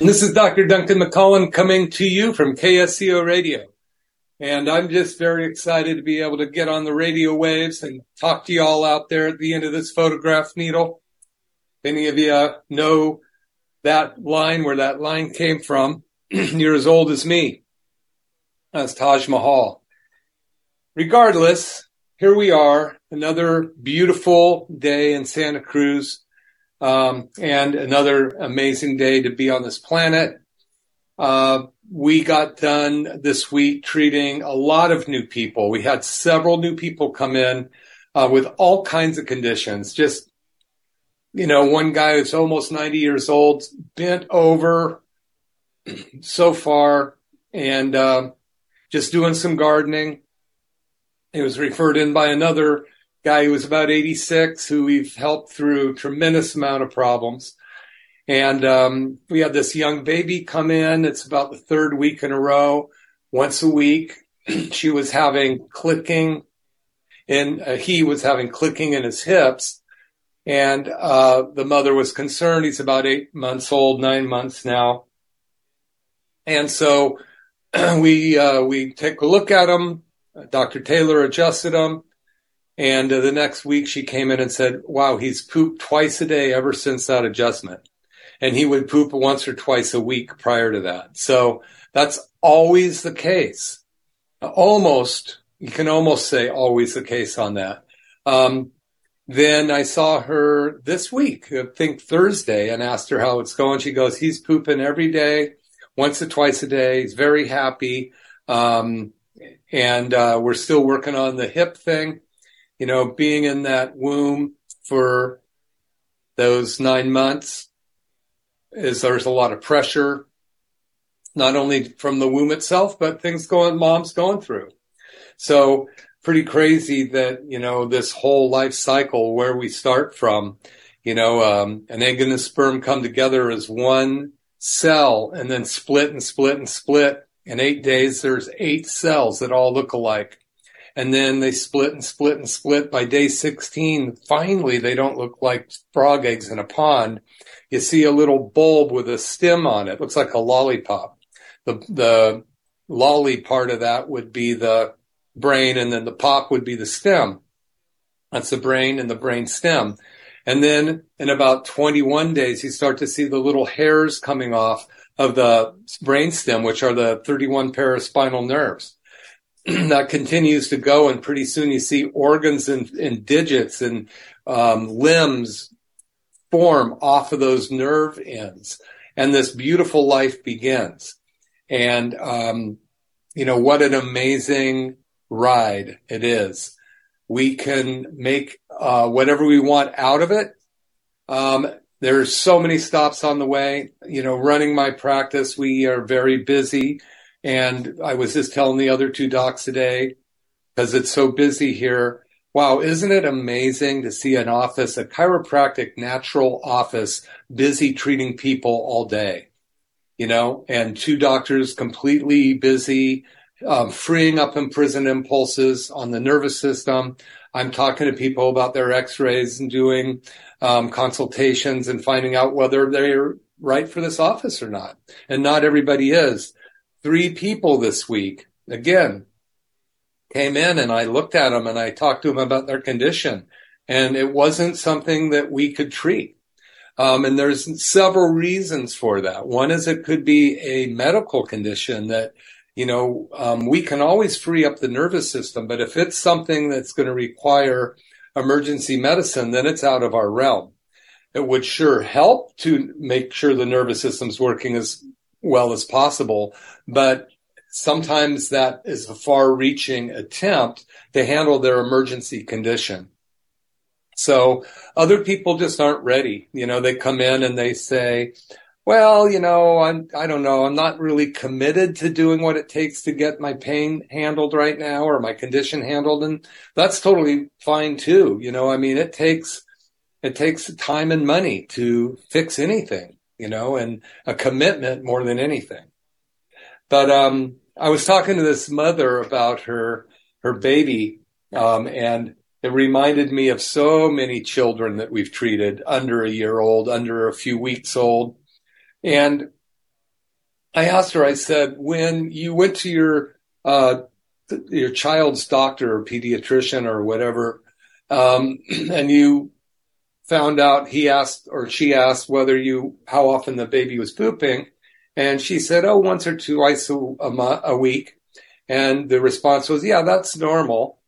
This is Dr. Duncan McCollum coming to you from KSCO Radio. And I'm just very excited to be able to get on the radio waves and talk to you all out there at the end of this phonograph needle. If any of you know that line, where that line came from, you're as old as me. That's Taj Mahal. Regardless, here we are, another beautiful day in Santa Cruz, um, and another amazing day to be on this planet. Uh, we got done this week treating a lot of new people. We had several new people come in uh, with all kinds of conditions. Just, you know, one guy who's almost 90 years old, bent over so far and uh, just doing some gardening. He was referred in by another guy who was about 86 who we've helped through tremendous amount of problems. And um, we had this young baby come in. It's about the third week in a row, once a week. she was having clicking, and uh, he was having clicking in his hips. And uh, the mother was concerned. He's about eight months old, nine months now. And so we uh, we take a look at him. Dr. Taylor adjusted him. And uh, the next week she came in and said, wow, he's pooped twice a day ever since that adjustment and he would poop once or twice a week prior to that. So that's always the case. Almost, you can almost say always the case on that. Um, then I saw her this week, I think Thursday, and asked her how it's going. She goes, he's pooping every day, once or twice a day. He's very happy. Um, and, uh, we're still working on the hip thing, you know, being in that womb for those nine months is there's a lot of pressure, not only from the womb itself, but things going, mom's going through. So pretty crazy that, you know, this whole life cycle where we start from, you know, um, an egg and a sperm come together as one cell and then split and split and split. In eight days, there's eight cells that all look alike. And then they split and split and split. By day 16, finally, they don't look like frog eggs in a pond you see a little bulb with a stem on it. Looks like a lollipop. The, the lolly part of that would be the brain and then the pop would be the stem. That's the brain and the brain stem. And then in about 21 days, you start to see the little hairs coming off of the brain stem, which are the 31 pair of spinal nerves. that continues to go and pretty soon you see organs and, and digits and um, limbs form off of those nerve ends and this beautiful life begins. And, um, you know, what an amazing ride it is. We can make, uh, whatever we want out of it. Um, there's so many stops on the way. You know, running my practice, we are very busy. And I was just telling the other two docs today, because it's so busy here, Wow, isn't it amazing to see an office, a chiropractic natural office, busy treating people all day? You know, and two doctors completely busy, um, freeing up imprisoned impulses on the nervous system. I'm talking to people about their x-rays and doing um, consultations and finding out whether they're right for this office or not. And not everybody is. Three people this week, again, came in and I looked at them and I talked to them about their condition and it wasn't something that we could treat. Um, and there's several reasons for that. One is it could be a medical condition that, you know, um, we can always free up the nervous system, but if it's something that's going to require emergency medicine, then it's out of our realm. it would sure help to make sure the nervous system's working as well as possible. But sometimes that is a far reaching attempt to handle their emergency condition. So other people just aren't ready. You know, they come in and they say, well, you know, I'm, I don't know. I'm not really committed to doing what it takes to get my pain handled right now or my condition handled. And that's totally fine too. You know, I mean, it takes, it takes time and money to fix anything, you know, and a commitment more than anything. But, um, I was talking to this mother about her, her baby, um, and it reminded me of so many children that we've treated under a year old, under a few weeks old. And I asked her, I said, when you went to your, uh, your child's doctor or pediatrician or whatever, um, and you found out he asked or she asked whether you, how often the baby was pooping. And she said, oh, once or twice a, a, a week. And the response was, yeah, that's normal.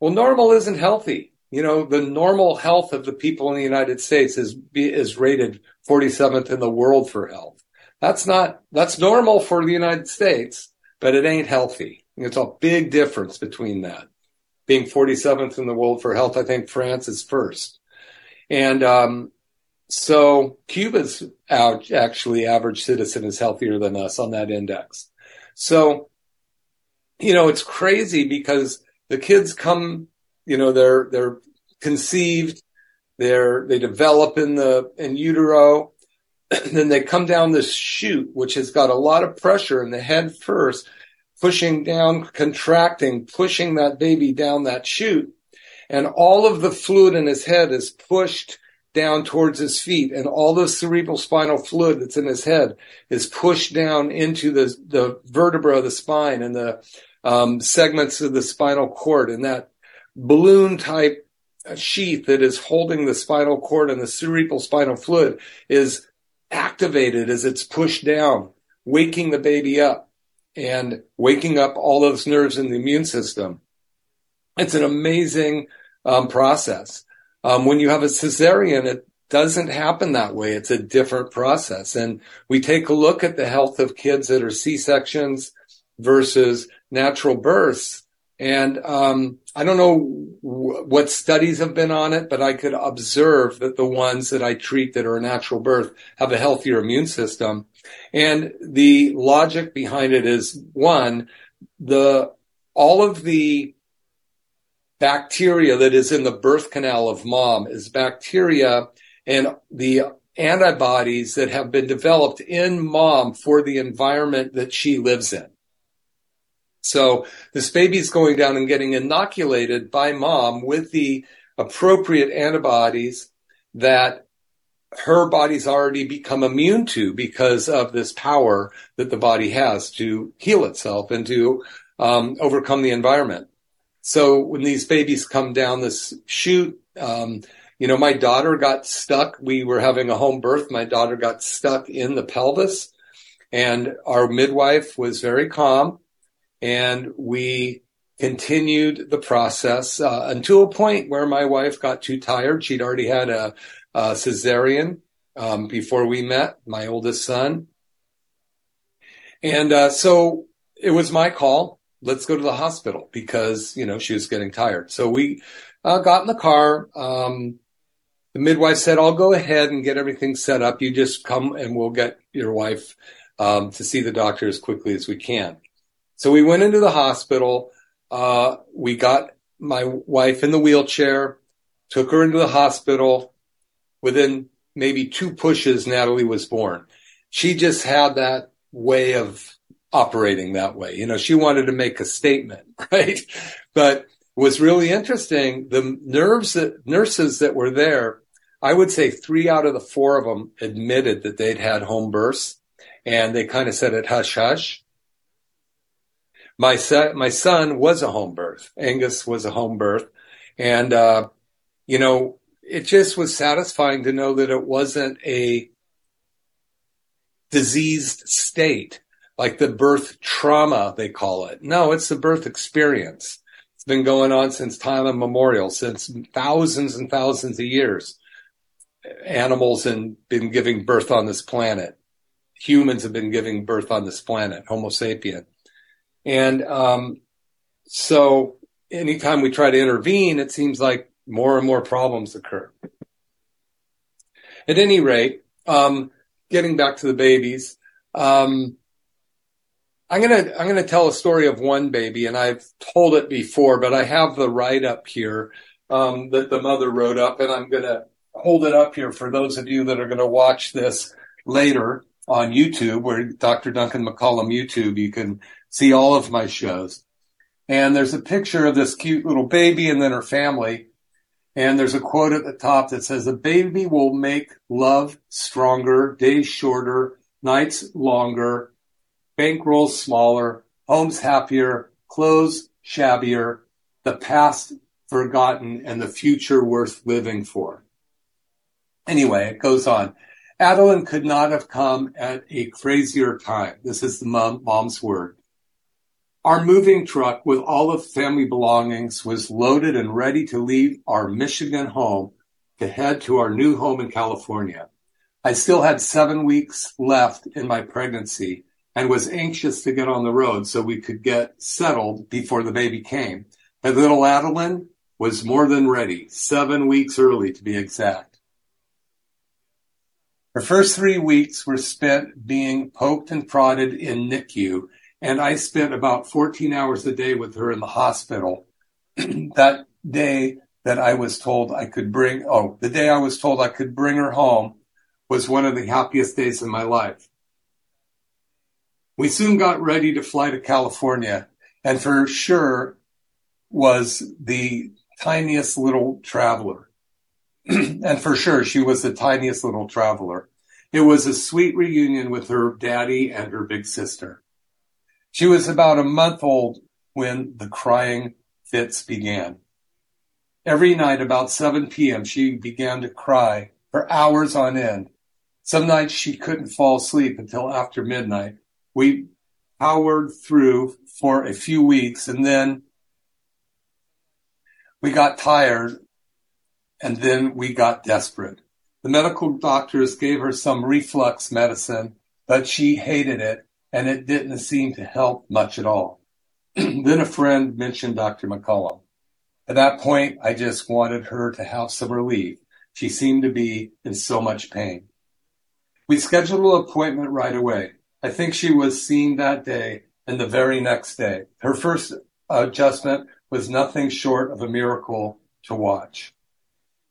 Well, normal isn't healthy. You know, the normal health of the people in the United States is, is rated 47th in the world for health. That's not, that's normal for the United States, but it ain't healthy. It's a big difference between that. Being 47th in the world for health, I think France is first. And, um, so Cuba's out, actually average citizen is healthier than us on that index. So, you know, it's crazy because the kids come, you know, they're, they're conceived, they're, they develop in the, in utero, then they come down this chute, which has got a lot of pressure in the head first, pushing down, contracting, pushing that baby down that chute. And all of the fluid in his head is pushed down towards his feet and all the cerebral spinal fluid that's in his head is pushed down into the, the vertebra of the spine and the um, segments of the spinal cord and that balloon type sheath that is holding the spinal cord and the cerebral spinal fluid is activated as it's pushed down, waking the baby up and waking up all those nerves in the immune system. It's an amazing um, process. Um, when you have a cesarean, it doesn't happen that way. It's a different process. And we take a look at the health of kids that are C-sections versus natural births. And um, I don't know w- what studies have been on it, but I could observe that the ones that I treat that are a natural birth have a healthier immune system. And the logic behind it is one, the all of the bacteria that is in the birth canal of mom is bacteria and the antibodies that have been developed in mom for the environment that she lives in. So this baby's going down and getting inoculated by mom with the appropriate antibodies that her body's already become immune to because of this power that the body has to heal itself and to um, overcome the environment. So when these babies come down this chute, um, you know, my daughter got stuck. We were having a home birth. My daughter got stuck in the pelvis and our midwife was very calm and we continued the process uh, until a point where my wife got too tired. She'd already had a, a cesarean um, before we met, my oldest son. And uh, so it was my call. Let's go to the hospital because, you know, she was getting tired. So we uh, got in the car. Um, the midwife said, I'll go ahead and get everything set up. You just come and we'll get your wife um, to see the doctor as quickly as we can. So we went into the hospital. Uh, we got my wife in the wheelchair, took her into the hospital. Within maybe two pushes, Natalie was born. She just had that way of operating that way. You know, she wanted to make a statement, right? But was really interesting. The nerves that nurses that were there, I would say three out of the four of them admitted that they'd had home births and they kind of said it hush hush. My son, my son was a home birth. Angus was a home birth. And, uh, you know, it just was satisfying to know that it wasn't a diseased state, like the birth trauma, they call it. No, it's the birth experience. It's been going on since time immemorial, since thousands and thousands of years. animals have been giving birth on this planet. Humans have been giving birth on this planet, Homo sapien. And um, so anytime we try to intervene, it seems like more and more problems occur. At any rate, um, getting back to the babies, um, I'm gonna I'm gonna tell a story of one baby, and I've told it before, but I have the write up here um, that the mother wrote up, and I'm gonna hold it up here for those of you that are gonna watch this later on YouTube, where Dr. Duncan McCollum YouTube, you can see all of my shows. And there's a picture of this cute little baby and then her family. And there's a quote at the top that says, a baby will make love stronger, days shorter, nights longer, bankrolls smaller, homes happier, clothes shabbier, the past forgotten, and the future worth living for. Anyway, it goes on. Adeline could not have come at a crazier time. This is the mom, mom's word. Our moving truck with all of family belongings was loaded and ready to leave our Michigan home to head to our new home in California. I still had seven weeks left in my pregnancy and was anxious to get on the road so we could get settled before the baby came. But little Adeline was more than ready, seven weeks early to be exact. Her first three weeks were spent being poked and prodded in NICU, and I spent about 14 hours a day with her in the hospital. that day that I was told I could bring, oh, the day I was told I could bring her home was one of the happiest days in my life. We soon got ready to fly to California and for sure was the tiniest little traveler. and for sure she was the tiniest little traveler. It was a sweet reunion with her daddy and her big sister. She was about a month old when the crying fits began. Every night about 7 p.m. she began to cry for hours on end. Some nights she couldn't fall asleep until after midnight we powered through for a few weeks and then we got tired and then we got desperate. The medical doctors gave her some reflux medicine, but she hated it and it didn't seem to help much at all. then a friend mentioned Dr. McCollum. At that point, I just wanted her to have some relief. She seemed to be in so much pain. We scheduled an appointment right away. I think she was seen that day and the very next day. Her first adjustment was nothing short of a miracle to watch.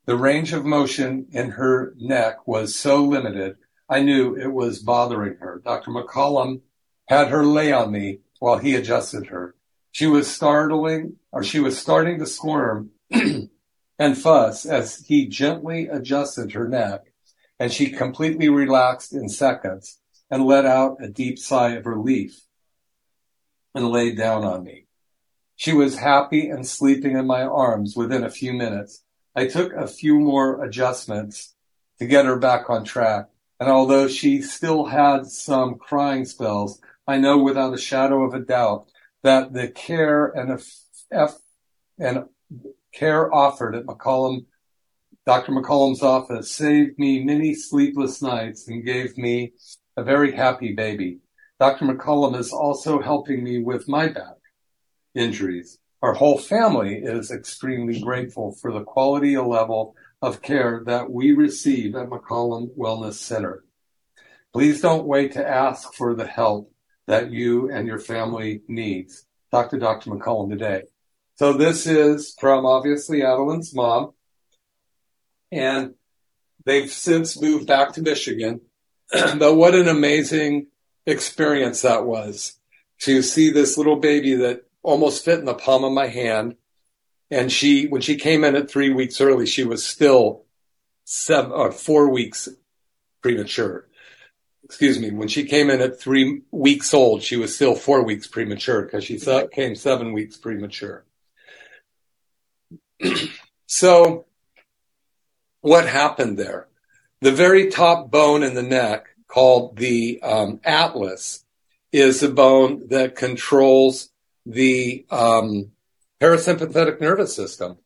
The range of motion in her neck was so limited, I knew it was bothering her. Dr. McCollum had her lay on me while he adjusted her. She was startling, or she was starting to squirm and fuss as he gently adjusted her neck, and she completely relaxed in seconds and let out a deep sigh of relief and laid down on me. She was happy and sleeping in my arms within a few minutes. I took a few more adjustments to get her back on track. And although she still had some crying spells, I know without a shadow of a doubt that the care and F and care offered at McCollum, Dr. McCollum's office saved me many sleepless nights and gave me a very happy baby. Dr. McCollum is also helping me with my back injuries. Our whole family is extremely grateful for the quality level of care that we receive at McCollum Wellness Center. Please don't wait to ask for the help that you and your family needs. Talk to Dr. McCollum today. So this is from obviously Adeline's mom. And they've since moved back to Michigan but what an amazing experience that was to see this little baby that almost fit in the palm of my hand. And she, when she came in at three weeks early, she was still seven or uh, four weeks premature. Excuse me. When she came in at three weeks old, she was still four weeks premature because she came seven weeks premature. so what happened there? The very top bone in the neck, called the um, atlas, is the bone that controls the um, parasympathetic nervous system.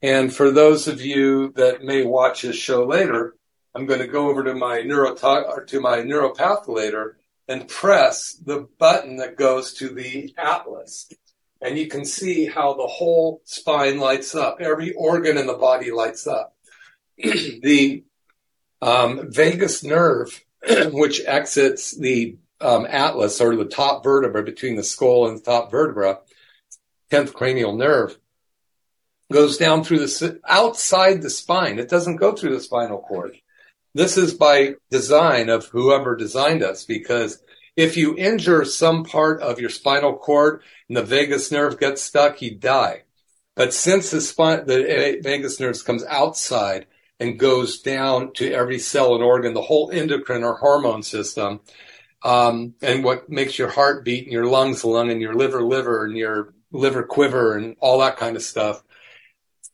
And for those of you that may watch this show later, I'm going to go over to my neuro to my neuropatholator and press the button that goes to the atlas. And you can see how the whole spine lights up. Every organ in the body lights up. the um, vagus nerve, which exits the um, atlas or the top vertebra between the skull and the top vertebra, 10th cranial nerve, goes down through the outside the spine. It doesn't go through the spinal cord. This is by design of whoever designed us because if you injure some part of your spinal cord and the vagus nerve gets stuck, you die. But since the spine, the vagus nerve comes outside and goes down to every cell and organ, the whole endocrine or hormone system, um, and what makes your heart beat and your lungs lung and your liver liver and your liver quiver and all that kind of stuff.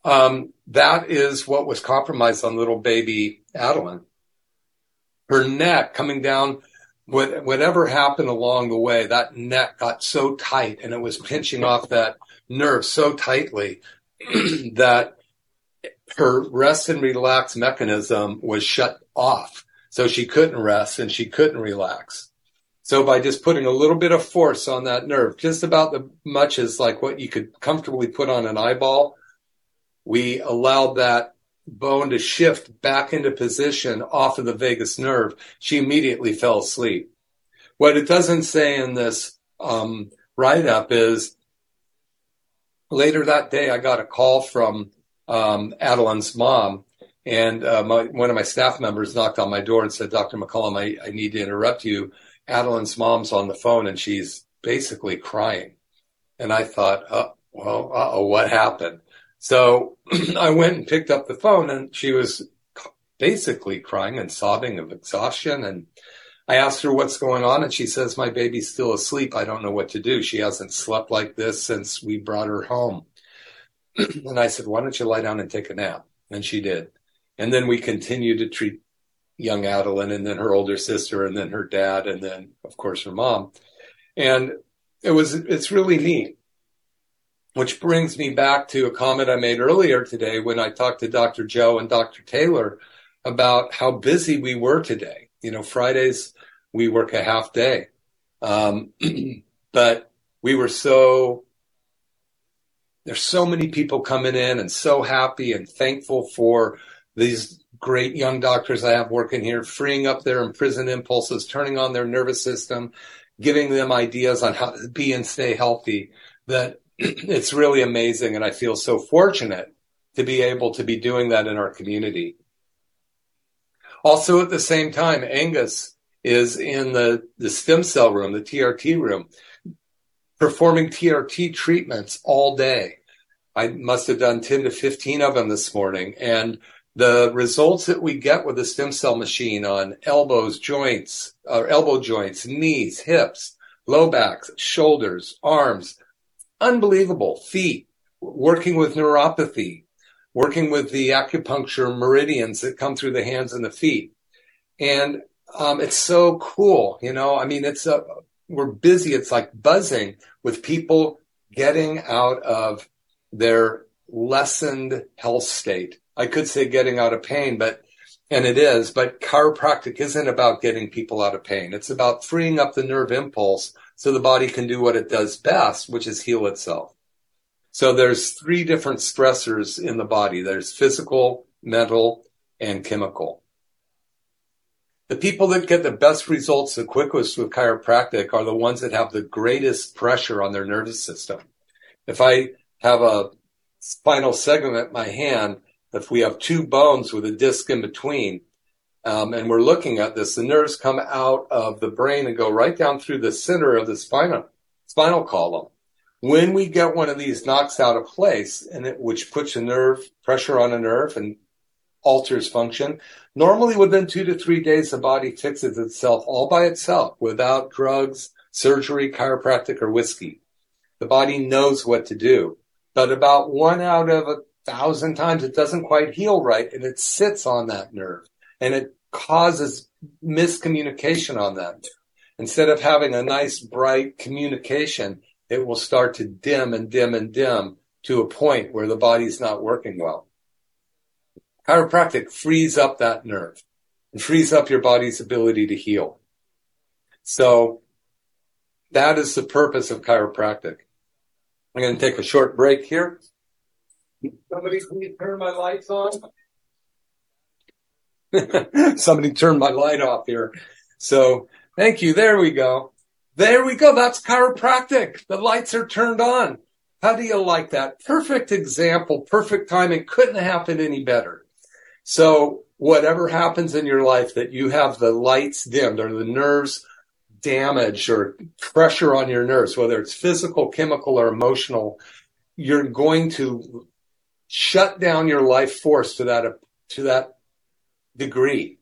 Um, that is what was compromised on little baby Adeline. Her neck coming down, what, whatever happened along the way, that neck got so tight and it was pinching off that nerve so tightly that her rest and relax mechanism was shut off. So she couldn't rest and she couldn't relax. So by just putting a little bit of force on that nerve, just about the much as like what you could comfortably put on an eyeball, we allowed that bone to shift back into position off of the vagus nerve. She immediately fell asleep. What it doesn't say in this um, write up is later that day, I got a call from um, Adeline's mom, and uh, my, one of my staff members knocked on my door and said, Dr. McCollum, I, I need to interrupt you. Adeline's mom's on the phone and she's basically crying. And I thought, oh, well, oh, what happened? So I went and picked up the phone and she was basically crying and sobbing of exhaustion. And I asked her what's going on and she says, my baby's still asleep. I don't know what to do. She hasn't slept like this since we brought her home. and I said, why don't you lie down and take a nap? And she did. And then we continued to treat young Adeline and then her older sister and then her dad and then of course her mom. And it was, it's really neat. Which brings me back to a comment I made earlier today when I talked to Dr. Joe and Dr. Taylor about how busy we were today. You know, Fridays we work a half day. Um, but we were so, there's so many people coming in and so happy and thankful for these great young doctors I have working here, freeing up their imprisoned impulses, turning on their nervous system, giving them ideas on how to be and stay healthy, that it's really amazing. And I feel so fortunate to be able to be doing that in our community. Also at the same time, Angus is in the, the stem cell room, the TRT room, performing TRT treatments all day. I must have done 10 to 15 of them this morning. And the results that we get with the stem cell machine on elbows, joints, or elbow joints, knees, hips, low backs, shoulders, arms, unbelievable. Feet, working with neuropathy, working with the acupuncture meridians that come through the hands and the feet. And um, it's so cool, you know. I mean, it's a we're busy. It's like buzzing with people getting out of their lessened health state I could say getting out of pain, but and it is, but chiropractic isn't about getting people out of pain. It's about freeing up the nerve impulse so the body can do what it does best, which is heal itself. So there's three different stressors in the body. There's physical, mental, and chemical. The people that get the best results the quickest with chiropractic are the ones that have the greatest pressure on their nervous system. If I have a spinal segment my hand, if we have two bones with a disc in between, um, and we're looking at this, the nerves come out of the brain and go right down through the center of the spinal spinal column. When we get one of these knocks out of place, and it, which puts a nerve pressure on a nerve and alters function, normally within two to three days, the body fixes itself all by itself without drugs, surgery, chiropractic, or whiskey. The body knows what to do. But about one out of a thousand times, it doesn't quite heal right and it sits on that nerve and it causes miscommunication on that. Instead of having a nice bright communication, it will start to dim and dim and dim to a point where the body's not working well. Chiropractic frees up that nerve. and frees up your body's ability to heal. So that is the purpose of chiropractic. I'm going to take a short break here. Somebody please turn my lights on. Somebody turned my light off here. So thank you. There we go. There we go. That's chiropractic. The lights are turned on. How do you like that? Perfect example, perfect timing. Couldn't have happened any better. So whatever happens in your life that you have the lights dimmed or the nerves damaged or pressure on your nerves, whether it's physical, chemical, or emotional, you're going to shut down your life force to that, to that degree,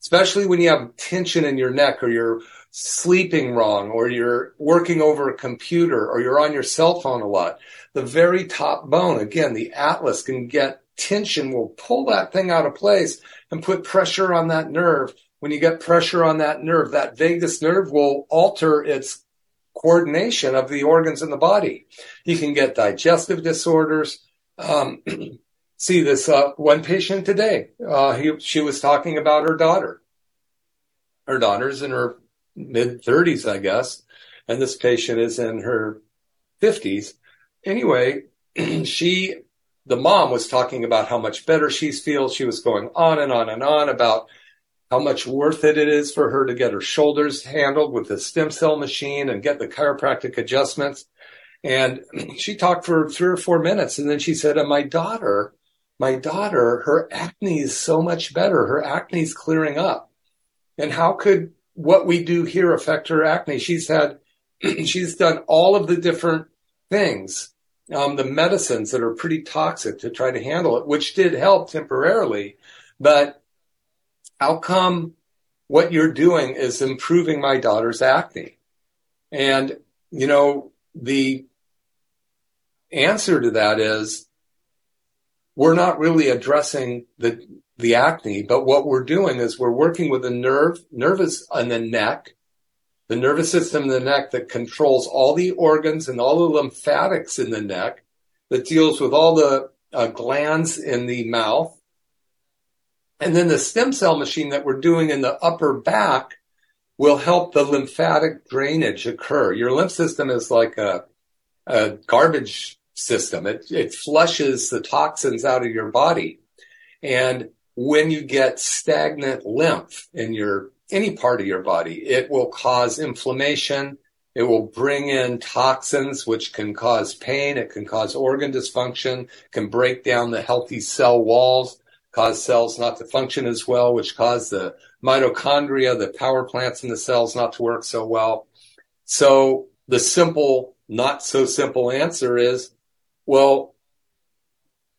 especially when you have tension in your neck or you're sleeping wrong or you're working over a computer or you're on your cell phone a lot. The very top bone, again, the atlas can get tension will pull that thing out of place and put pressure on that nerve. When you get pressure on that nerve, that vagus nerve will alter its coordination of the organs in the body. You can get digestive disorders. Um, see this uh, one patient today. Uh, he, she was talking about her daughter. Her daughter's in her mid 30s, I guess, and this patient is in her 50s. Anyway, she, the mom was talking about how much better she feels. She was going on and on and on about how much worth it it is for her to get her shoulders handled with the stem cell machine and get the chiropractic adjustments. And she talked for three or four minutes. And then she said, and my daughter, my daughter, her acne is so much better. Her acne is clearing up. And how could what we do here affect her acne? She's had, she's done all of the different things, um, the medicines that are pretty toxic to try to handle it, which did help temporarily. But how come what you're doing is improving my daughter's acne? And, you know, the answer to that is we're not really addressing the the acne, but what we're doing is we're working with the nerve, nervous in the neck, the nervous system in the neck that controls all the organs and all the lymphatics in the neck, that deals with all the uh, glands in the mouth. And then the stem cell machine that we're doing in the upper back will help the lymphatic drainage occur. Your lymph system is like a, a garbage system. It, it flushes the toxins out of your body. And when you get stagnant lymph in your any part of your body, it will cause inflammation. It will bring in toxins, which can cause pain. It can cause organ dysfunction, can break down the healthy cell walls, cause cells not to function as well, which cause the mitochondria, the power plants in the cells not to work so well. So the simple, not so simple answer is, well,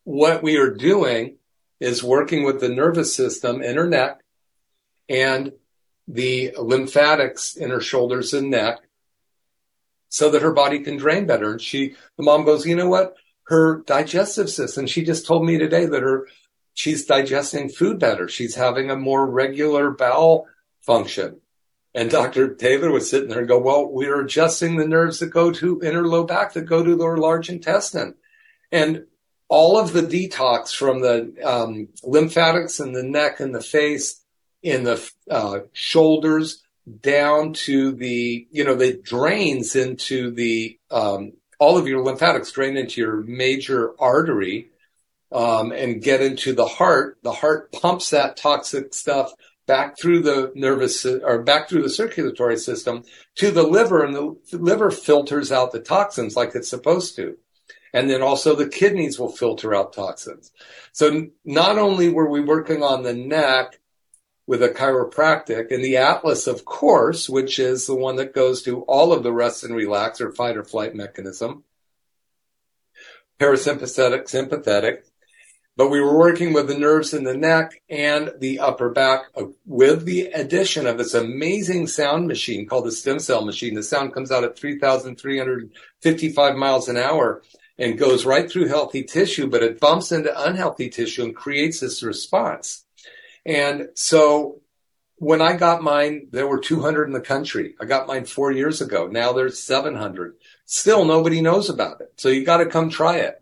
what we are doing is working with the nervous system in her neck and the lymphatics in her shoulders and neck so that her body can drain better. And she, the mom goes, you know what? Her digestive system, she just told me today that her, she's digesting food better. She's having a more regular bowel function. And Dr. Taylor was sitting there and go, well, we're adjusting the nerves that go to inner low back that go to the large intestine. And all of the detox from the um, lymphatics in the neck and the face, in the uh, shoulders, down to the, you know, the drains into the, um, all of your lymphatics drain into your major artery um, and get into the heart. The heart pumps that toxic stuff back through the nervous or back through the circulatory system to the liver, and the liver filters out the toxins like it's supposed to. And then also the kidneys will filter out toxins. So not only were we working on the neck with a chiropractic and the Atlas, of course, which is the one that goes to all of the rest and relax or fight or flight mechanism, parasympathetic, sympathetic, but we were working with the nerves in the neck and the upper back with the addition of this amazing sound machine called the stem cell machine. The sound comes out at 3,355 miles an hour and goes right through healthy tissue, but it bumps into unhealthy tissue and creates this response. And so when I got mine, there were 200 in the country. I got mine four years ago. Now there's 700. Still nobody knows about it. So you got to come try it.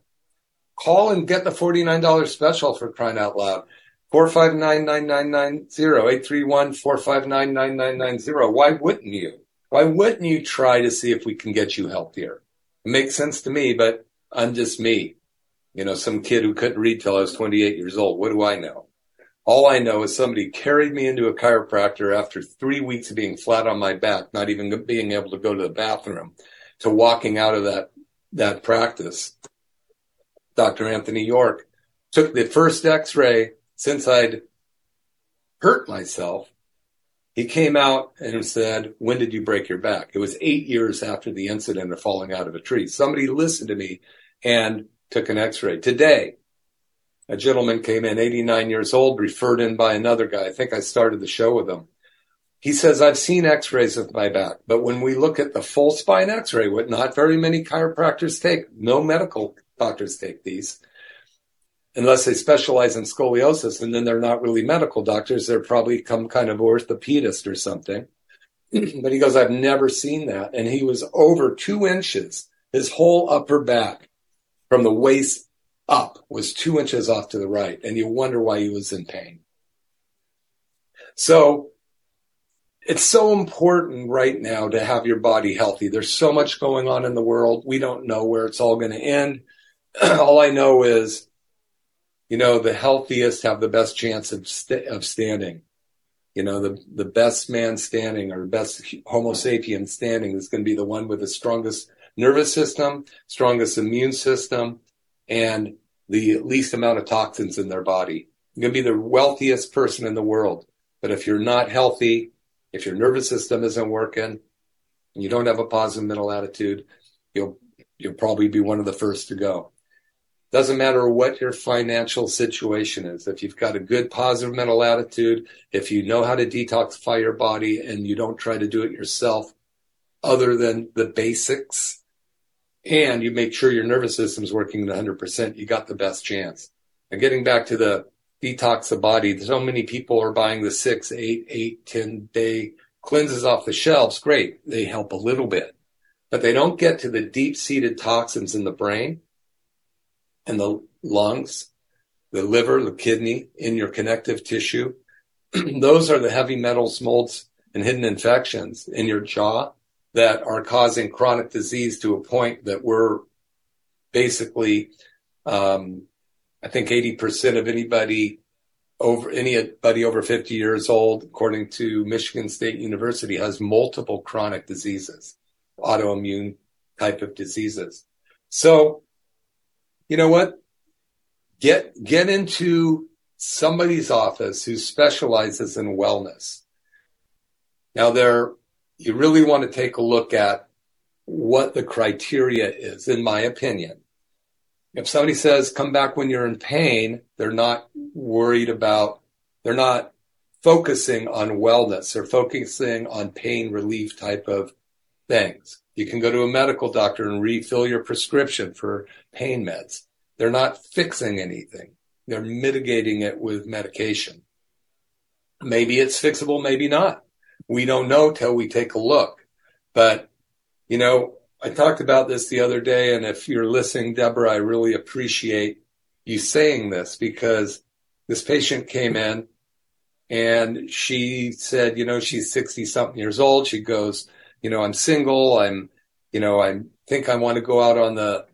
Call and get the $49 special for crying out loud. 459-9990, 831-459-9990. Why wouldn't you? Why wouldn't you try to see if we can get you healthier? It makes sense to me, but I'm just me. You know, some kid who couldn't read till I was 28 years old. What do I know? All I know is somebody carried me into a chiropractor after three weeks of being flat on my back, not even being able to go to the bathroom, to walking out of that, that practice. Dr. Anthony York took the first x-ray since I'd hurt myself. He came out and said, when did you break your back? It was eight years after the incident of falling out of a tree. Somebody listened to me and took an x-ray. Today, a gentleman came in, 89 years old, referred in by another guy. I think I started the show with him. He says, I've seen x-rays of my back, but when we look at the full spine x-ray, what not very many chiropractors take, no medical doctors take these, unless they specialize in scoliosis, and then they're not really medical doctors. They're probably some kind of orthopedist or something. but he goes, I've never seen that. And he was over two inches, his whole upper back from the waist up was two inches off to the right. And you wonder why he was in pain. So it's so important right now to have your body healthy. There's so much going on in the world. We don't know where it's all going to end. all I know is, you know, the healthiest have the best chance of, st- of standing. You know, the, the best man standing or best Homo sapien standing is going to be the one with the strongest nervous system, strongest immune system, and the least amount of toxins in their body. Going to be the wealthiest person in the world. But if you're not healthy, if your nervous system isn't working, and you don't have a positive mental attitude, you'll you'll probably be one of the first to go. Doesn't matter what your financial situation is. If you've got a good positive mental attitude, if you know how to detoxify your body and you don't try to do it yourself, other than the basics, and you make sure your nervous system's working at 100%, you got the best chance. And getting back to the detox the body, so many people are buying the six, eight, eight, 10 day cleanses off the shelves. Great. They help a little bit, but they don't get to the deep seated toxins in the brain and the lungs, the liver, the kidney, in your connective tissue. Those are the heavy metals, molds, and hidden infections in your jaw that are causing chronic disease to a point that we're basically, um, I think 80% of anybody over anybody over 50 years old, according to Michigan State University, has multiple chronic diseases, autoimmune type of diseases. So you know what? Get, get into somebody's office who specializes in wellness. Now there, you really want to take a look at what the criteria is, in my opinion. If somebody says, come back when you're in pain, they're not worried about, they're not focusing on wellness. They're focusing on pain relief type of things. You can go to a medical doctor and refill your prescription for pain meds. They're not fixing anything. They're mitigating it with medication. Maybe it's fixable, maybe not. We don't know till we take a look. But, you know, I talked about this the other day. And if you're listening, Deborah, I really appreciate you saying this because this patient came in and she said, you know, she's 60 something years old. She goes, you know, I'm single. I'm, you know, I think I want to go out on the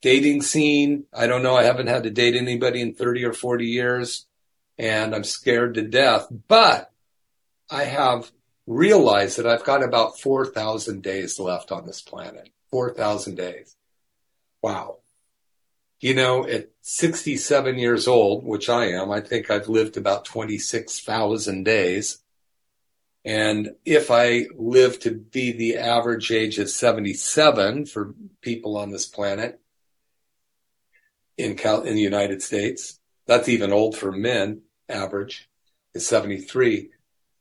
dating scene. I don't know. I haven't had to date anybody in 30 or 40 years and I'm scared to death, but I have realized that I've got about 4,000 days left on this planet. 4,000 days. Wow. You know, at 67 years old, which I am, I think I've lived about 26,000 days. And if I live to be the average age of 77 for people on this planet in Cal- in the United States, that's even old for men, average is 73.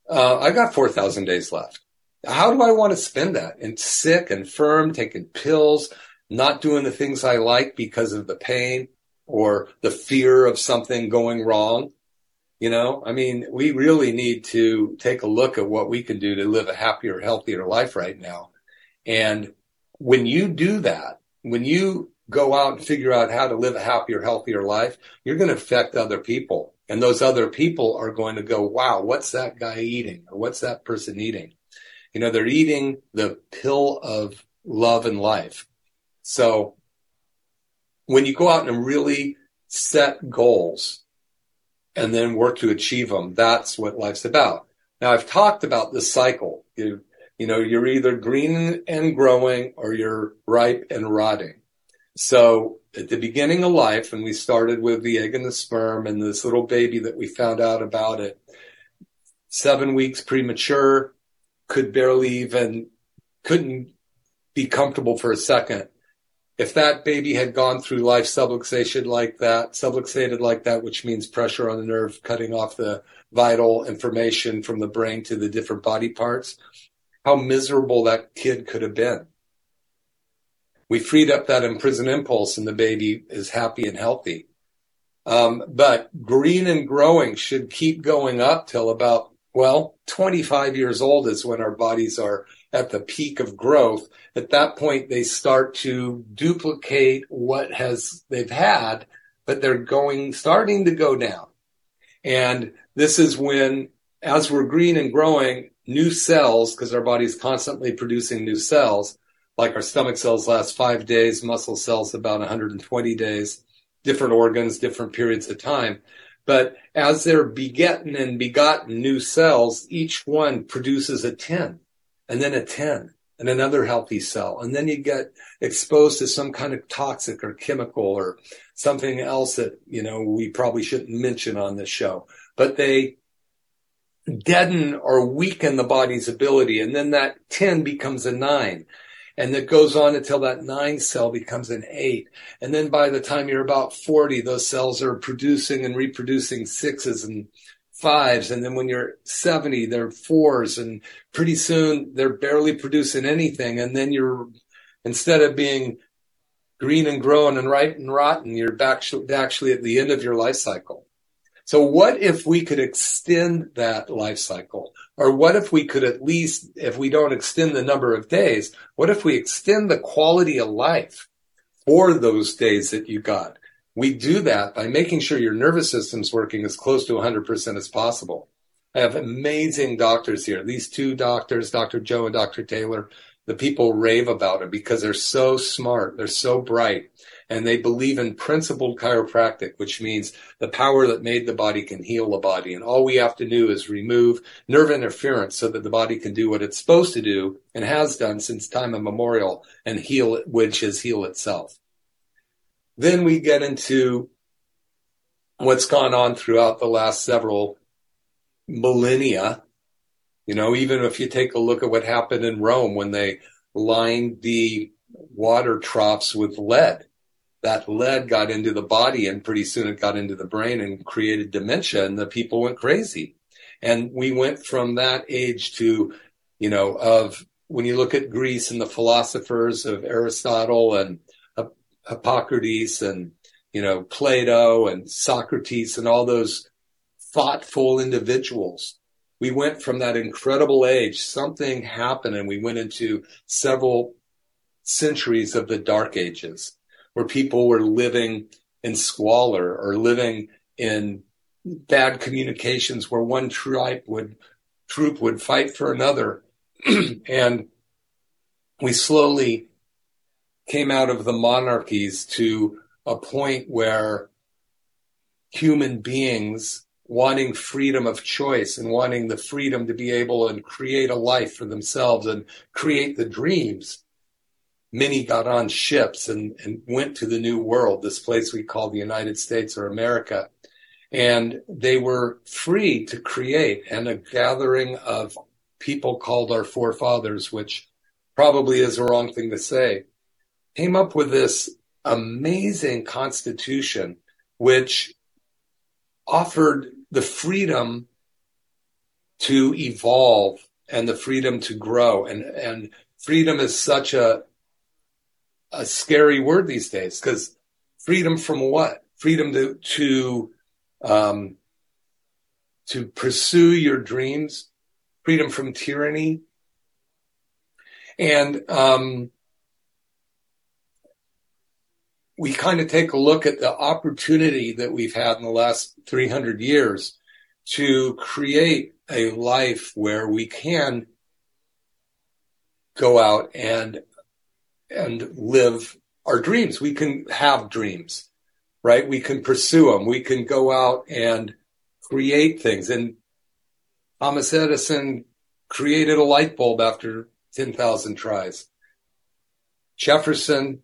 Uh, I got 4,000 days left. How do I want to spend that? And sick, and firm, taking pills, not doing the things I like because of the pain or the fear of something going wrong. You know, I mean, we really need to take a look at what we can do to live a happier, healthier life right now. And when you do that, when you go out and figure out how to live a happier, healthier life, you're going to affect other people And those other people are going to go, wow, what's that guy eating? Or what's that person eating? You know, they're eating the pill of love and life. So when you go out and really set goals and then work to achieve them, that's what life's about. Now I've talked about the cycle. You, you know, you're either green and growing or you're ripe and rotting. So at the beginning of life, and we started with the egg and the sperm and this little baby that we found out about it, seven weeks premature, could barely even, couldn't be comfortable for a second. If that baby had gone through life subluxation like that, subluxated like that, which means pressure on the nerve, cutting off the vital information from the brain to the different body parts, how miserable that kid could have been. We freed up that imprisoned impulse and the baby is happy and healthy. Um, but green and growing should keep going up till about, well, 25 years old is when our bodies are at the peak of growth. At that point, they start to duplicate what has they've had, but they're going, starting to go down. And this is when, as we're green and growing, new cells, because our body's constantly producing new cells, like our stomach cells last five days, muscle cells about 120 days, different organs, different periods of time. But as they're begetting and begotten new cells, each one produces a 10 and then a 10 and another healthy cell. And then you get exposed to some kind of toxic or chemical or something else that, you know, we probably shouldn't mention on this show, but they deaden or weaken the body's ability. And then that 10 becomes a nine and it goes on until that nine cell becomes an eight. And then by the time you're about 40, those cells are producing and reproducing sixes and fives. And then when you're 70, they're fours. And pretty soon they're barely producing anything. And then you're, instead of being green and growing and ripe and rotten, you're back actually at the end of your life cycle. So what if we could extend that life cycle? Or what if we could at least, if we don't extend the number of days, what if we extend the quality of life for those days that you got? We do that by making sure your nervous system's working as close to 100% as possible. I have amazing doctors here. These two doctors, Dr. Joe and Dr. Taylor, the people rave about it because they're so smart. They're so bright and they believe in principled chiropractic, which means the power that made the body can heal the body. And all we have to do is remove nerve interference so that the body can do what it's supposed to do and has done since time immemorial and heal it, which is heal itself. Then we get into what's gone on throughout the last several millennia. You know, even if you take a look at what happened in Rome when they lined the water troughs with lead that lead got into the body and pretty soon it got into the brain and created dementia and the people went crazy. And we went from that age to, you know, of when you look at Greece and the philosophers of Aristotle and Hippocrates and, you know, Plato and Socrates and all those thoughtful individuals. We went from that incredible age, something happened and we went into several centuries of the dark ages where people were living in squalor or living in bad communications where one tribe would troop would fight for another. And we slowly came out of the monarchies to a point where human beings wanting freedom of choice and wanting the freedom to be able and create a life for themselves and create the dreams many got on ships and, and went to the new world, this place we call the United States or America. And they were free to create and a gathering of people called our forefathers, which probably is a wrong thing to say, came up with this amazing constitution, which offered the freedom to evolve and the freedom to grow. And, and freedom is such a, a scary word these days because freedom from what? Freedom to to um, to pursue your dreams, freedom from tyranny, and um, we kind of take a look at the opportunity that we've had in the last 300 years to create a life where we can go out and and live our dreams. We can have dreams, right? We can pursue them. We can go out and create things. And Thomas Edison created a light bulb after 10,000 tries. Jefferson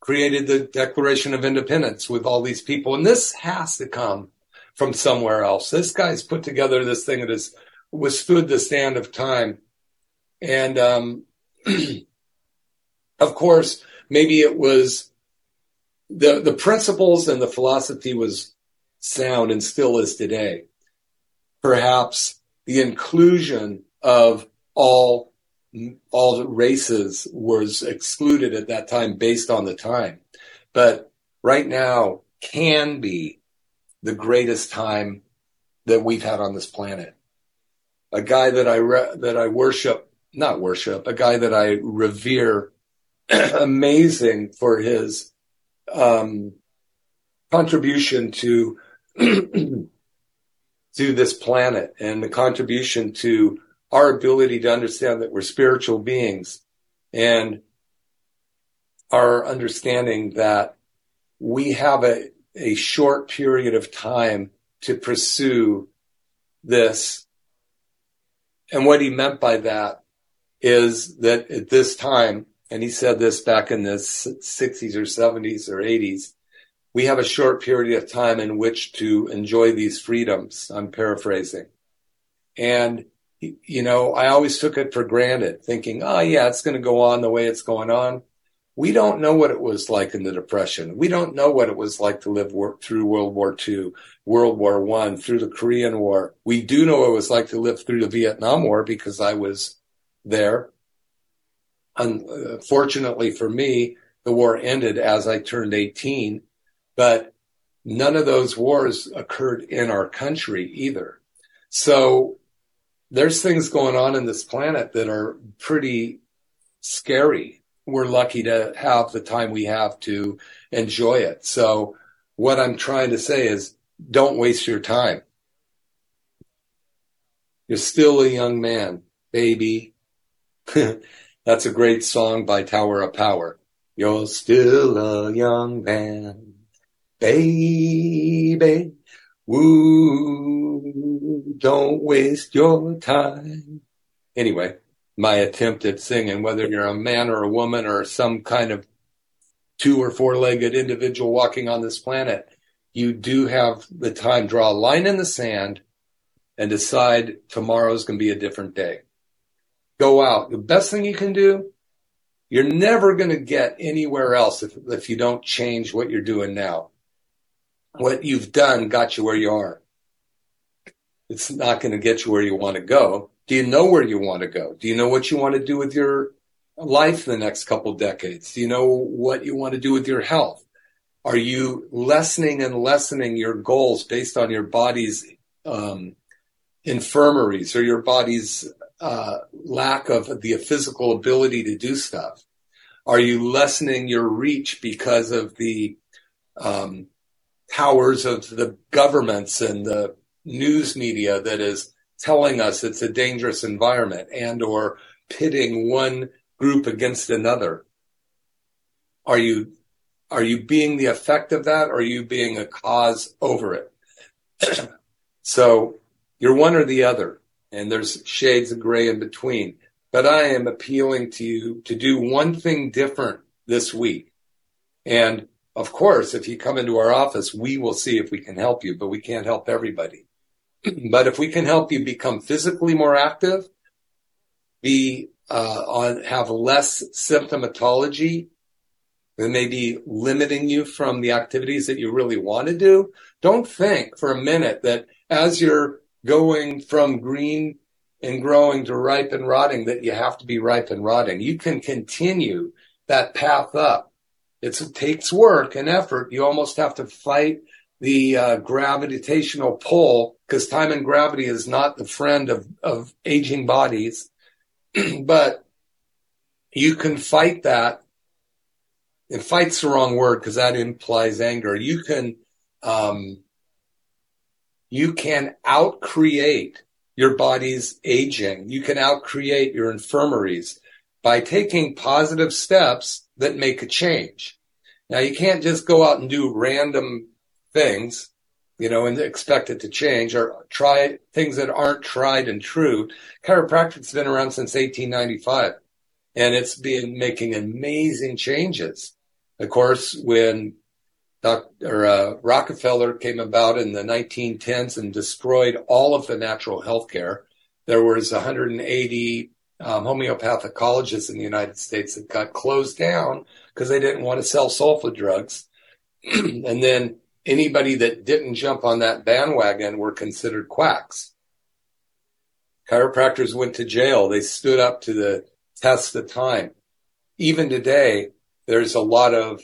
created the Declaration of Independence with all these people. And this has to come from somewhere else. This guy's put together this thing that has withstood the stand of time. And, um, of course, maybe it was the, the principles and the philosophy was sound and still is today. Perhaps the inclusion of all all races was excluded at that time based on the time. But right now can be the greatest time that we've had on this planet. A guy that I re- that I worship, not worship, a guy that I revere, amazing for his um, contribution to to this planet and the contribution to our ability to understand that we're spiritual beings and our understanding that we have a, a short period of time to pursue this. And what he meant by that is that at this time, and he said this back in the 60s or 70s or 80s, we have a short period of time in which to enjoy these freedoms. I'm paraphrasing. And you know, I always took it for granted, thinking, oh, yeah, it's going to go on the way it's going on. We don't know what it was like in the Depression. We don't know what it was like to live through World War II, World War One, through the Korean War. We do know what it was like to live through the Vietnam War because I was there. Unfortunately uh, for me, the war ended as I turned 18, but none of those wars occurred in our country either. So there's things going on in this planet that are pretty scary. We're lucky to have the time we have to enjoy it. So what I'm trying to say is don't waste your time. You're still a young man, baby. That's a great song by Tower of Power. You're still a young man, baby. Woo, don't waste your time. Anyway, my attempt at singing, whether you're a man or a woman or some kind of two or four legged individual walking on this planet, you do have the time, draw a line in the sand and decide tomorrow's going to be a different day. Go out. The best thing you can do, you're never going to get anywhere else if, if you don't change what you're doing now what you've done got you where you are. It's not going to get you where you want to go. Do you know where you want to go? Do you know what you want to do with your life in the next couple decades? Do you know what you want to do with your health? Are you lessening and lessening your goals based on your body's um, infirmaries or your body's uh, lack of the physical ability to do stuff? Are you lessening your reach because of the um, powers of the governments and the news media that is telling us it's a dangerous environment and or pitting one group against another are you are you being the effect of that or are you being a cause over it so you're one or the other and there's shades of gray in between but i am appealing to you to do one thing different this week and of course, if you come into our office, we will see if we can help you, but we can't help everybody. but if we can help you become physically more active, be uh, on have less symptomatology that may be limiting you from the activities that you really want to do, don't think for a minute that as you're going from green and growing to ripe and rotting that you have to be ripe and rotting. You can continue that path up it's, it takes work and effort. You almost have to fight the uh, gravitational pull because time and gravity is not the friend of, of aging bodies. but you can fight that and fight's the wrong word because that implies anger. You can, um, you can outcreate your body's aging. You can outcreate your infirmaries by taking positive steps that make a change. Now you can't just go out and do random things, you know, and expect it to change or try things that aren't tried and true. Chiropractic's been around since 1895 and it's been making amazing changes. Of course, when Dr. Uh, Rockefeller came about in the 1910s and destroyed all of the natural health care, there was 180 um, homeopathic colleges in the United States that got closed down because they didn't want to sell sulfa drugs. and then anybody that didn't jump on that bandwagon were considered quacks. Chiropractors went to jail. They stood up to the test of time. Even today, there's a lot of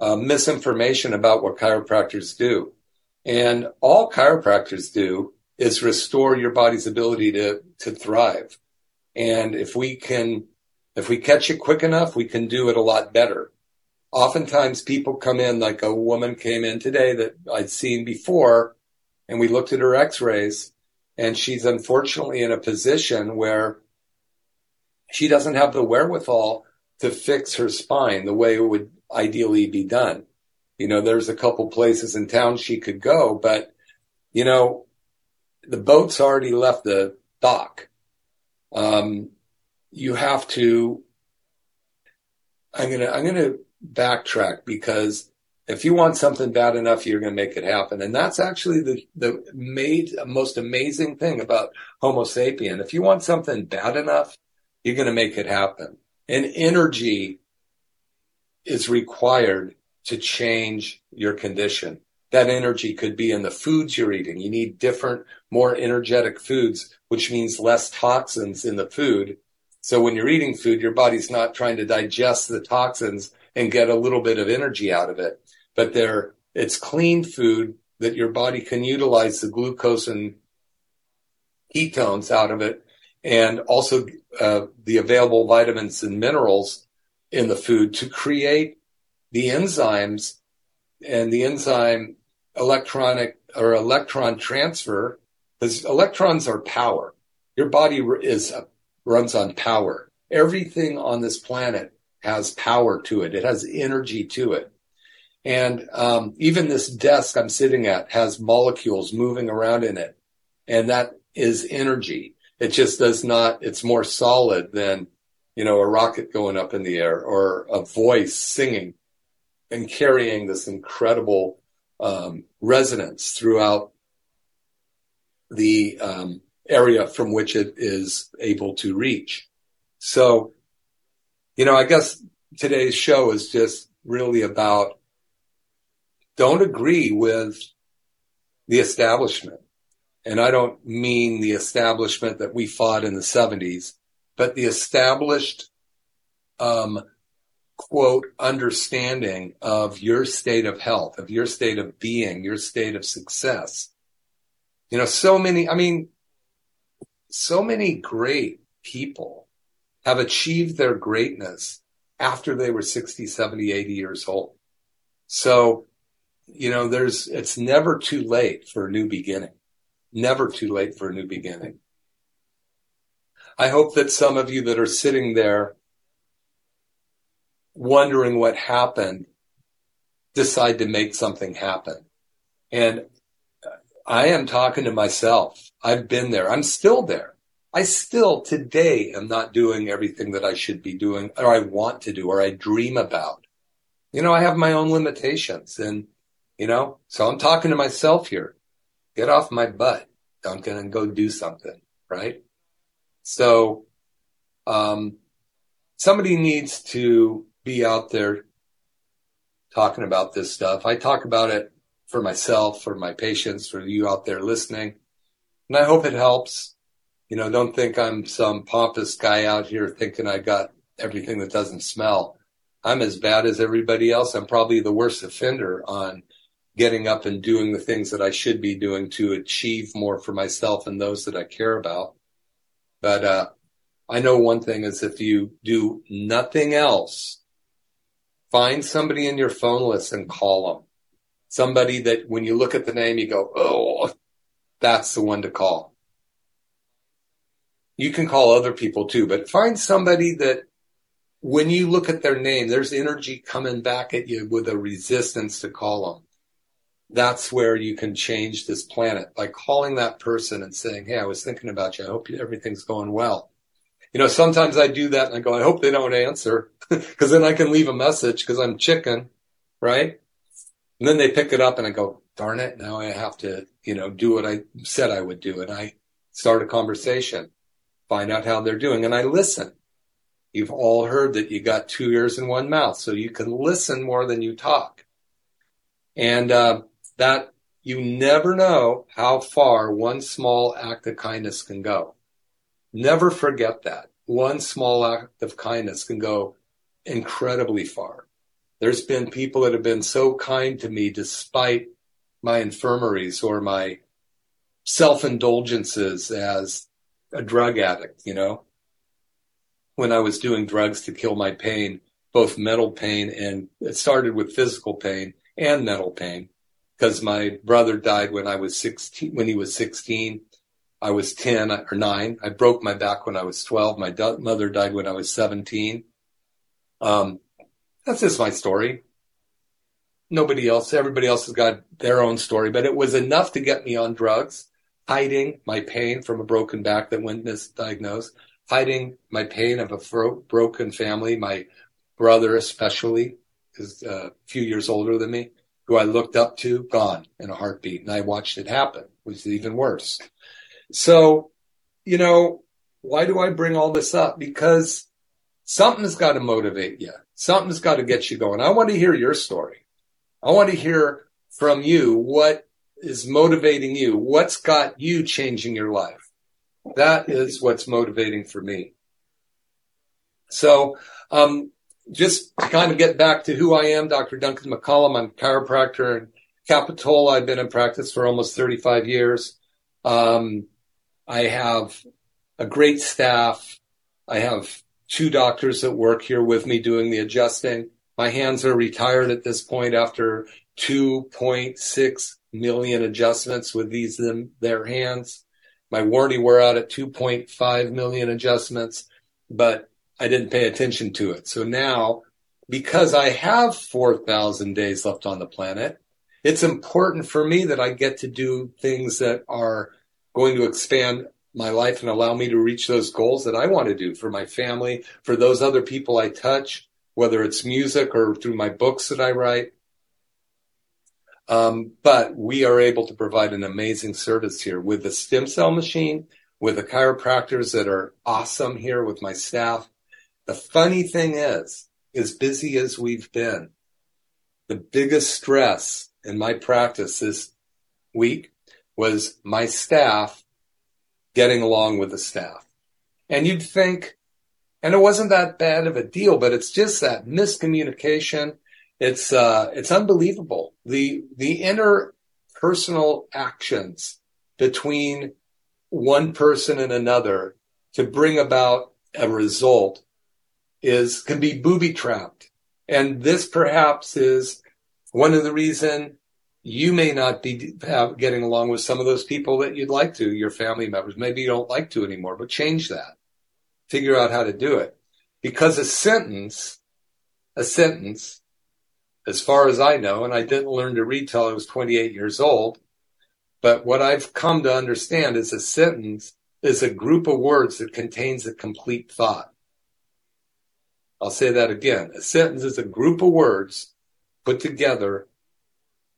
uh, misinformation about what chiropractors do. And all chiropractors do is restore your body's ability to, to thrive. And if we can, if we catch it quick enough, we can do it a lot better. Oftentimes people come in like a woman came in today that I'd seen before and we looked at her x-rays and she's unfortunately in a position where she doesn't have the wherewithal to fix her spine the way it would ideally be done. You know, there's a couple places in town she could go, but you know, the boat's already left the dock. Um, you have to, I'm going to, I'm going to backtrack because if you want something bad enough, you're going to make it happen. And that's actually the, the made, most amazing thing about Homo sapien. If you want something bad enough, you're going to make it happen. And energy is required to change your condition. That energy could be in the foods you're eating. You need different, more energetic foods, which means less toxins in the food. So when you're eating food, your body's not trying to digest the toxins and get a little bit of energy out of it, but there, it's clean food that your body can utilize the glucose and ketones out of it and also uh, the available vitamins and minerals in the food to create the enzymes and the enzyme electronic or electron transfer because electrons are power. Your body is runs on power. Everything on this planet has power to it. It has energy to it. And um, even this desk I'm sitting at has molecules moving around in it. And that is energy. It just does not, it's more solid than, you know, a rocket going up in the air or a voice singing and carrying this incredible um, resonance throughout the um, area from which it is able to reach. So, you know, I guess today's show is just really about don't agree with the establishment. And I don't mean the establishment that we fought in the 70s, but the established, um, quote, understanding of your state of health, of your state of being, your state of success. You know, so many, I mean, so many great people have achieved their greatness after they were 60, 70, 80 years old. So, you know, there's, it's never too late for a new beginning never too late for a new beginning. I hope that some of you that are sitting there wondering what happened decide to make something happen. And I am talking to myself. I've been there. I'm still there. I still today am not doing everything that I should be doing or I want to do or I dream about. You know, I have my own limitations and, you know, so I'm talking to myself here get off my butt, Duncan, and go do something, right? So, um, somebody needs to be out there talking about this stuff. I talk about it for myself, for my patients, for you out there listening. And I hope it helps. You know, don't think I'm some pompous guy out here thinking I got everything that doesn't smell. I'm as bad as everybody else. I'm probably the worst offender on getting up and doing the things that I should be doing to achieve more for myself and those that I care about. But, uh, I know one thing is if you do nothing else Find somebody in your phone list and call them. Somebody that when you look at the name, you go, oh, that's the one to call. You can call other people too, but find somebody that when you look at their name, there's energy coming back at you with a resistance to call them. That's where you can change this planet by calling that person and saying, Hey, I was thinking about you. I hope everything's going well. You know, sometimes I do that and I go, I hope they don't answer because then I can leave a message because I'm chicken, right? And then they pick it up and I go, darn it. Now I have to, you know, do what I said I would do. And I start a conversation, find out how they're doing and I listen. You've all heard that you got two ears and one mouth, so you can listen more than you talk. And, uh, that you never know how far one small act of kindness can go. Never forget that. One small act of kindness can go incredibly far. There's been people that have been so kind to me despite my infirmaries or my self indulgences as a drug addict, you know, when I was doing drugs to kill my pain, both mental pain and it started with physical pain and mental pain because my brother died when I was 16, when he was 16 I was 10 or 9. I broke my back when I was 12. My do- mother died when I was 17. Um, that's just my story. Nobody else, everybody else has got their own story, but it was enough to get me on drugs, hiding my pain from a broken back that went misdiagnosed, hiding my pain of a fro- broken family. My brother, especially, is uh, a few years older than me, who I looked up to, gone in a heartbeat. And I watched it happen, is even worse. So, you know, why do I bring all this up? Because something's got to motivate you. Something's got to get you going. I want to hear your story. I want to hear from you what is motivating you. What's got you changing your life? That is what's motivating for me. So, um, just to kind of get back to who I am, Dr. Duncan McCollum. I'm a chiropractor in Capitola. I've been in practice for almost 35 years. Um, I have a great staff. I have two doctors that work here with me doing the adjusting. My hands are retired at this point after 2.6 million adjustments with these in their hands. My warranty wore out at 2.5 million adjustments, but I didn't pay attention to it. So now, because I have 4,000 days left on the planet, it's important for me that I get to do things that are going to expand my life and allow me to reach those goals that I want to do for my family, for those other people I touch, whether it's music or through my books that I write. Um, but we are able to provide an amazing service here with the stem cell machine, with the chiropractors that are awesome here with my staff. The funny thing is, as busy as we've been, the biggest stress in my practice this week was my staff getting along with the staff. And you'd think, and it wasn't that bad of a deal, but it's just that miscommunication. It's, uh, it's unbelievable. The, the interpersonal actions between one person and another to bring about a result is, can be booby trapped. And this perhaps is one of the reason you may not be getting along with some of those people that you'd like to, your family members. Maybe you don't like to anymore, but change that. Figure out how to do it. Because a sentence, a sentence, as far as I know, and I didn't learn to read till I was 28 years old, but what I've come to understand is a sentence is a group of words that contains a complete thought. I'll say that again. A sentence is a group of words put together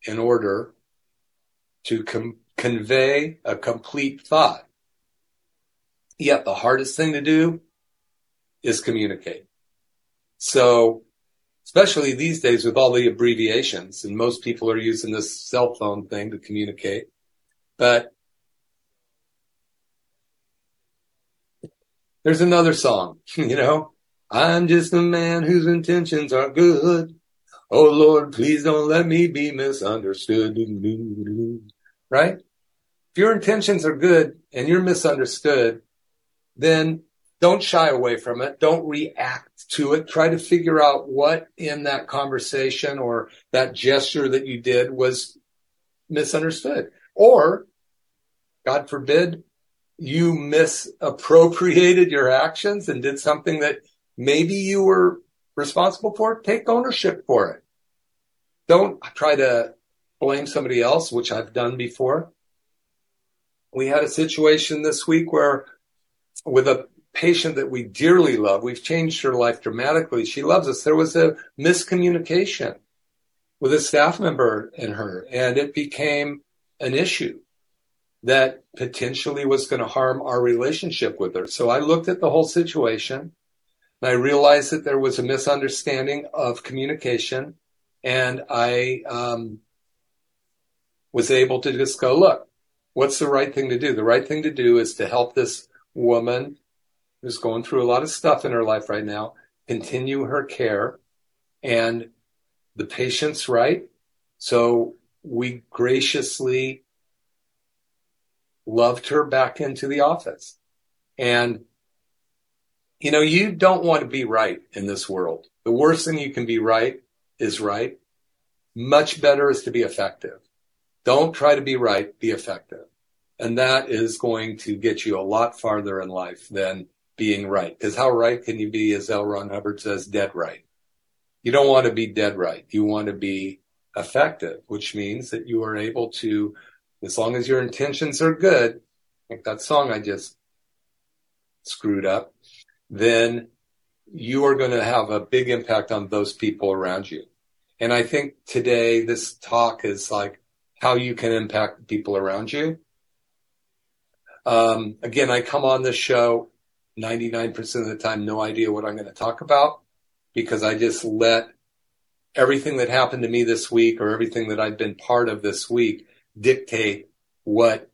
in order to com- convey a complete thought. Yet the hardest thing to do is communicate. So, especially these days with all the abbreviations, and most people are using this cell phone thing to communicate, but there's another song, you know, I'm just a man whose intentions are good. Oh Lord, please don't let me be misunderstood. Right? If your intentions are good and you're misunderstood, then don't shy away from it. Don't react to it. Try to figure out what in that conversation or that gesture that you did was misunderstood. Or, God forbid, you misappropriated your actions and did something that maybe you were responsible for. It, take ownership for it. Don't try to blame somebody else, which I've done before. We had a situation this week where with a patient that we dearly love, we've changed her life dramatically. She loves us. There was a miscommunication with a staff member and her, and it became an issue that potentially was going to harm our relationship with her. So I looked at the whole situation and I realized that there was a misunderstanding of communication and I um, was able to just go, look, what's the right thing to do? The right thing to do is to help this woman who's going through a lot of stuff in her life right now continue her care and the patient's right. So we graciously loved her back into the office. And, you know, you don't want to be right in this world. The worst thing you can be right is right. Much better is to be effective. Don't try to be right, be effective. And that is going to get you a lot farther in life than being right. Because how right can you be, as L. Ron Hubbard says, dead right? You don't want to be dead right. You want to be effective, which means that you are able to, as long as your intentions are good, like that song I just screwed up, then you are going to have a big impact on those people around you. And I think today this talk is like how you can impact people around you. Um, again, I come on this show 99% of the time, no idea what I'm going to talk about because I just let everything that happened to me this week or everything that I've been part of this week dictate what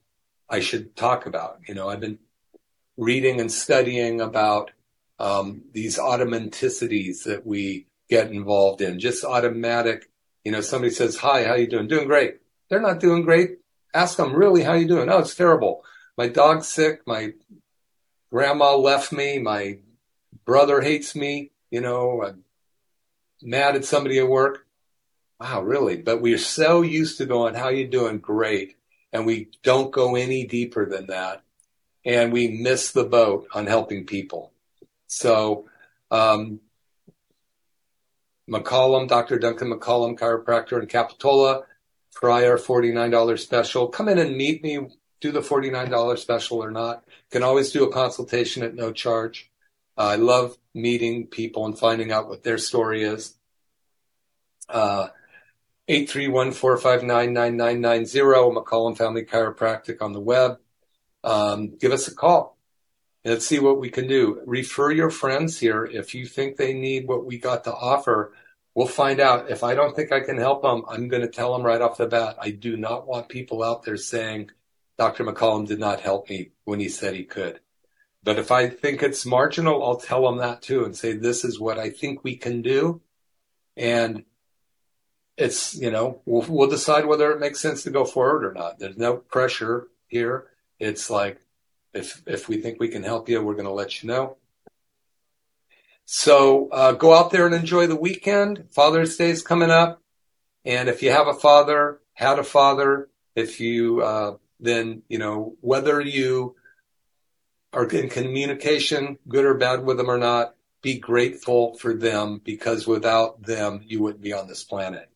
I should talk about. You know, I've been reading and studying about um, these automaticities that we get involved in, just automatic. You know, somebody says, "Hi, how you doing?" Doing great. They're not doing great. Ask them, "Really, how you doing?" Oh, it's terrible. My dog's sick. My grandma left me. My brother hates me. You know, I'm mad at somebody at work. Wow, really? But we're so used to going, "How you doing?" Great, and we don't go any deeper than that, and we miss the boat on helping people. So, um, McCollum, Dr. Duncan McCollum, chiropractor in Capitola, prior $49 special. Come in and meet me, do the $49 special or not. Can always do a consultation at no charge. Uh, I love meeting people and finding out what their story is. Uh, 831-459-9990, McCollum Family Chiropractic on the web. Um, give us a call. Let's see what we can do. Refer your friends here. If you think they need what we got to offer, we'll find out. If I don't think I can help them, I'm going to tell them right off the bat. I do not want people out there saying Dr. McCollum did not help me when he said he could. But if I think it's marginal, I'll tell them that too and say, this is what I think we can do. And it's, you know, we'll, we'll decide whether it makes sense to go forward or not. There's no pressure here. It's like, if if we think we can help you, we're going to let you know. So uh, go out there and enjoy the weekend. Father's Day is coming up, and if you have a father, had a father, if you uh, then you know whether you are in communication, good or bad with them or not, be grateful for them because without them, you wouldn't be on this planet.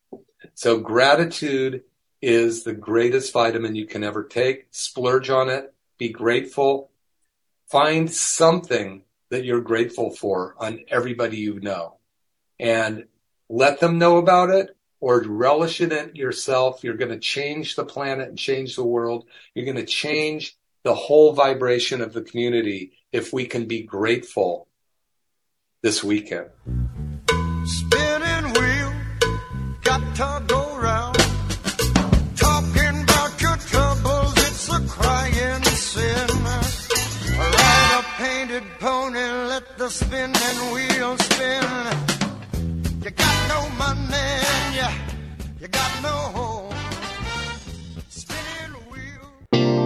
So gratitude is the greatest vitamin you can ever take. Splurge on it be grateful. Find something that you're grateful for on everybody you know and let them know about it or relish it in yourself. You're going to change the planet and change the world. You're going to change the whole vibration of the community if we can be grateful this weekend. The spin. You got no money, you, you got no home.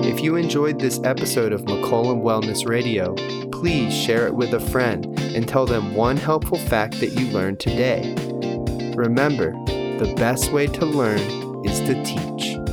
If you enjoyed this episode of McCollum Wellness Radio, please share it with a friend and tell them one helpful fact that you learned today. Remember, the best way to learn is to teach.